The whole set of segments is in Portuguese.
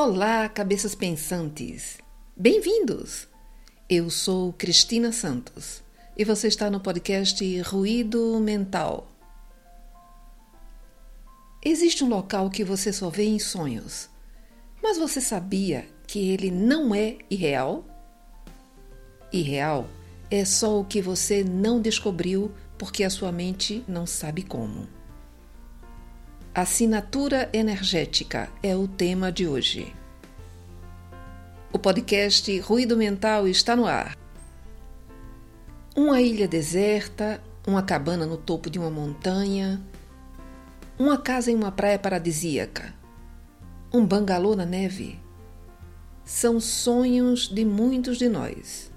Olá, cabeças pensantes! Bem-vindos! Eu sou Cristina Santos e você está no podcast Ruído Mental. Existe um local que você só vê em sonhos, mas você sabia que ele não é irreal? Irreal é só o que você não descobriu porque a sua mente não sabe como. Assinatura energética é o tema de hoje. O podcast Ruído Mental está no ar. Uma ilha deserta, uma cabana no topo de uma montanha, uma casa em uma praia paradisíaca, um bangalô na neve. São sonhos de muitos de nós.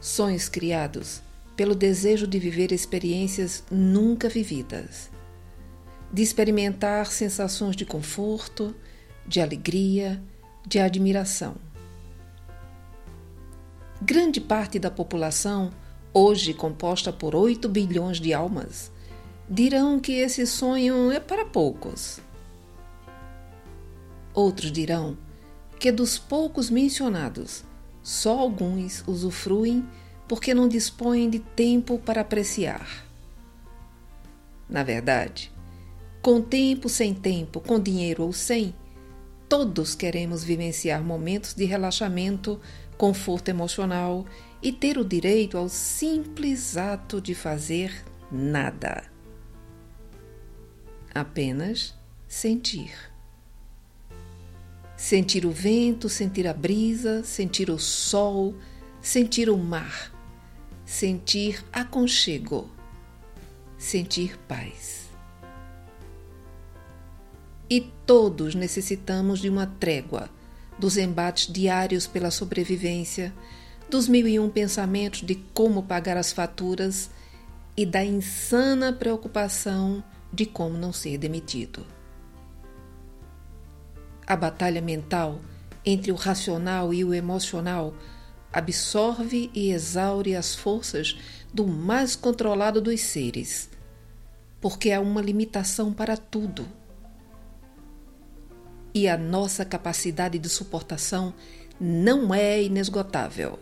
Sonhos criados pelo desejo de viver experiências nunca vividas de experimentar sensações de conforto, de alegria, de admiração. Grande parte da população, hoje composta por 8 bilhões de almas, dirão que esse sonho é para poucos. Outros dirão que dos poucos mencionados, só alguns usufruem porque não dispõem de tempo para apreciar. Na verdade, com tempo, sem tempo, com dinheiro ou sem, todos queremos vivenciar momentos de relaxamento, conforto emocional e ter o direito ao simples ato de fazer nada. Apenas sentir. Sentir o vento, sentir a brisa, sentir o sol, sentir o mar, sentir aconchego, sentir paz. E todos necessitamos de uma trégua dos embates diários pela sobrevivência, dos mil e um pensamentos de como pagar as faturas e da insana preocupação de como não ser demitido. A batalha mental entre o racional e o emocional absorve e exaure as forças do mais controlado dos seres, porque há uma limitação para tudo e a nossa capacidade de suportação não é inesgotável.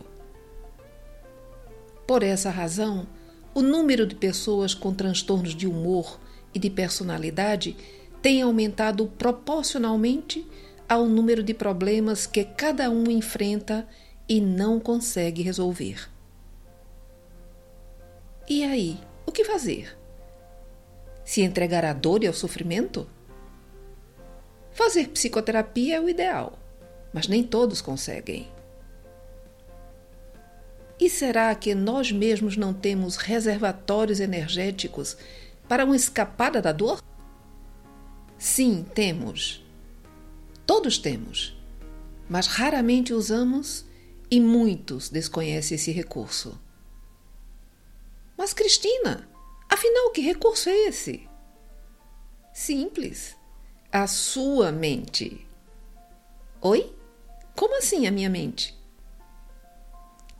Por essa razão, o número de pessoas com transtornos de humor e de personalidade tem aumentado proporcionalmente ao número de problemas que cada um enfrenta e não consegue resolver. E aí, o que fazer? Se entregar à dor e ao sofrimento? Fazer psicoterapia é o ideal, mas nem todos conseguem. E será que nós mesmos não temos reservatórios energéticos para uma escapada da dor? Sim, temos. Todos temos, mas raramente usamos e muitos desconhecem esse recurso. Mas, Cristina, afinal, que recurso é esse? Simples a sua mente. Oi? Como assim a minha mente?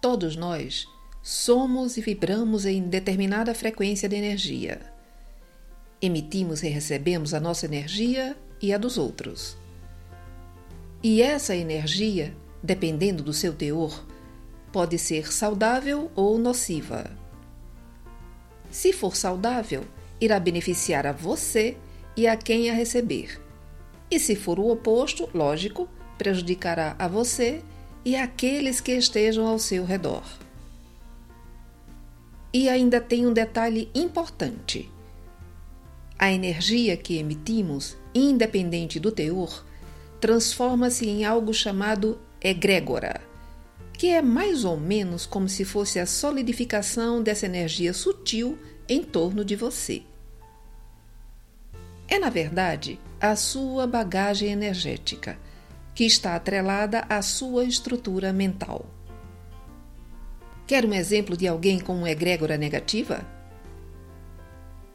Todos nós somos e vibramos em determinada frequência de energia. Emitimos e recebemos a nossa energia e a dos outros. E essa energia, dependendo do seu teor, pode ser saudável ou nociva. Se for saudável, irá beneficiar a você e a quem a receber. E se for o oposto, lógico, prejudicará a você e aqueles que estejam ao seu redor. E ainda tem um detalhe importante. A energia que emitimos, independente do teor, transforma-se em algo chamado egrégora, que é mais ou menos como se fosse a solidificação dessa energia sutil em torno de você. É, na verdade, a sua bagagem energética, que está atrelada à sua estrutura mental. Quer um exemplo de alguém com uma egrégora negativa?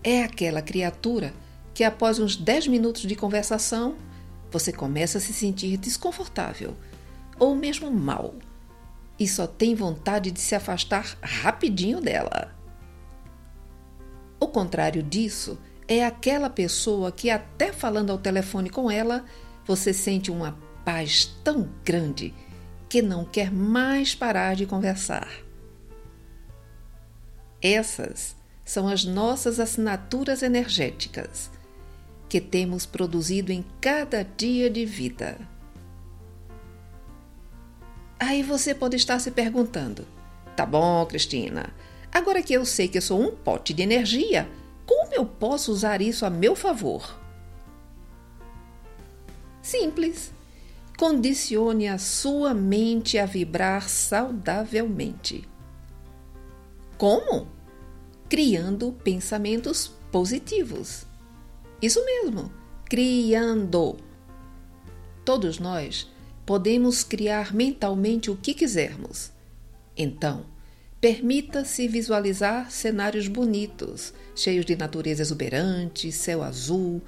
É aquela criatura que, após uns 10 minutos de conversação, você começa a se sentir desconfortável ou mesmo mal e só tem vontade de se afastar rapidinho dela. O contrário disso é aquela pessoa que, até falando ao telefone com ela, você sente uma paz tão grande que não quer mais parar de conversar. Essas são as nossas assinaturas energéticas que temos produzido em cada dia de vida. Aí você pode estar se perguntando: tá bom, Cristina, agora que eu sei que eu sou um pote de energia, como eu posso usar isso a meu favor? Simples. Condicione a sua mente a vibrar saudavelmente. Como? Criando pensamentos positivos. Isso mesmo, criando. Todos nós podemos criar mentalmente o que quisermos. Então, permita-se visualizar cenários bonitos, cheios de natureza exuberante, céu azul,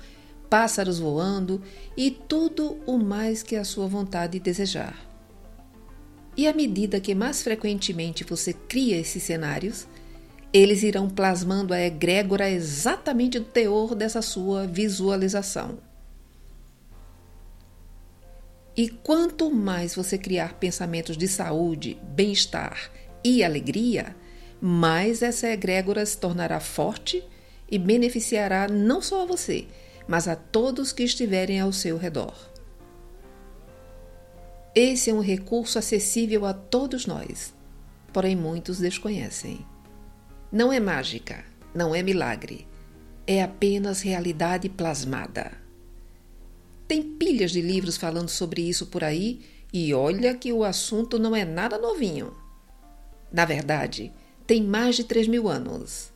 pássaros voando e tudo o mais que a sua vontade desejar. E à medida que mais frequentemente você cria esses cenários, eles irão plasmando a egrégora exatamente do teor dessa sua visualização. E quanto mais você criar pensamentos de saúde, bem-estar e alegria, mais essa egrégora se tornará forte e beneficiará não só a você, mas a todos que estiverem ao seu redor. Esse é um recurso acessível a todos nós, porém muitos desconhecem. Não é mágica, não é milagre, é apenas realidade plasmada. Tem pilhas de livros falando sobre isso por aí e olha que o assunto não é nada novinho. Na verdade, tem mais de 3 mil anos.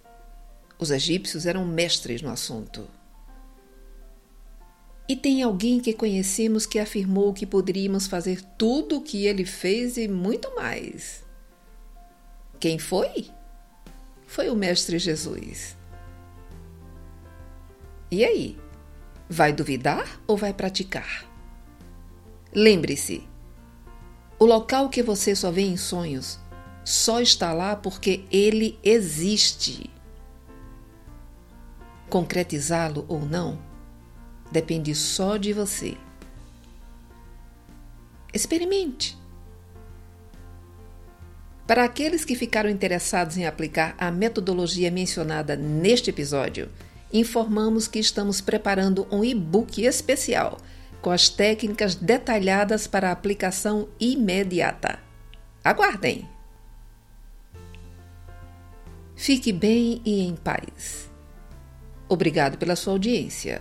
Os egípcios eram mestres no assunto. E tem alguém que conhecemos que afirmou que poderíamos fazer tudo o que ele fez e muito mais. Quem foi? Foi o Mestre Jesus. E aí? Vai duvidar ou vai praticar? Lembre-se: o local que você só vê em sonhos só está lá porque ele existe. Concretizá-lo ou não depende só de você. Experimente. Para aqueles que ficaram interessados em aplicar a metodologia mencionada neste episódio, informamos que estamos preparando um e-book especial com as técnicas detalhadas para aplicação imediata. Aguardem! Fique bem e em paz. Obrigado pela sua audiência.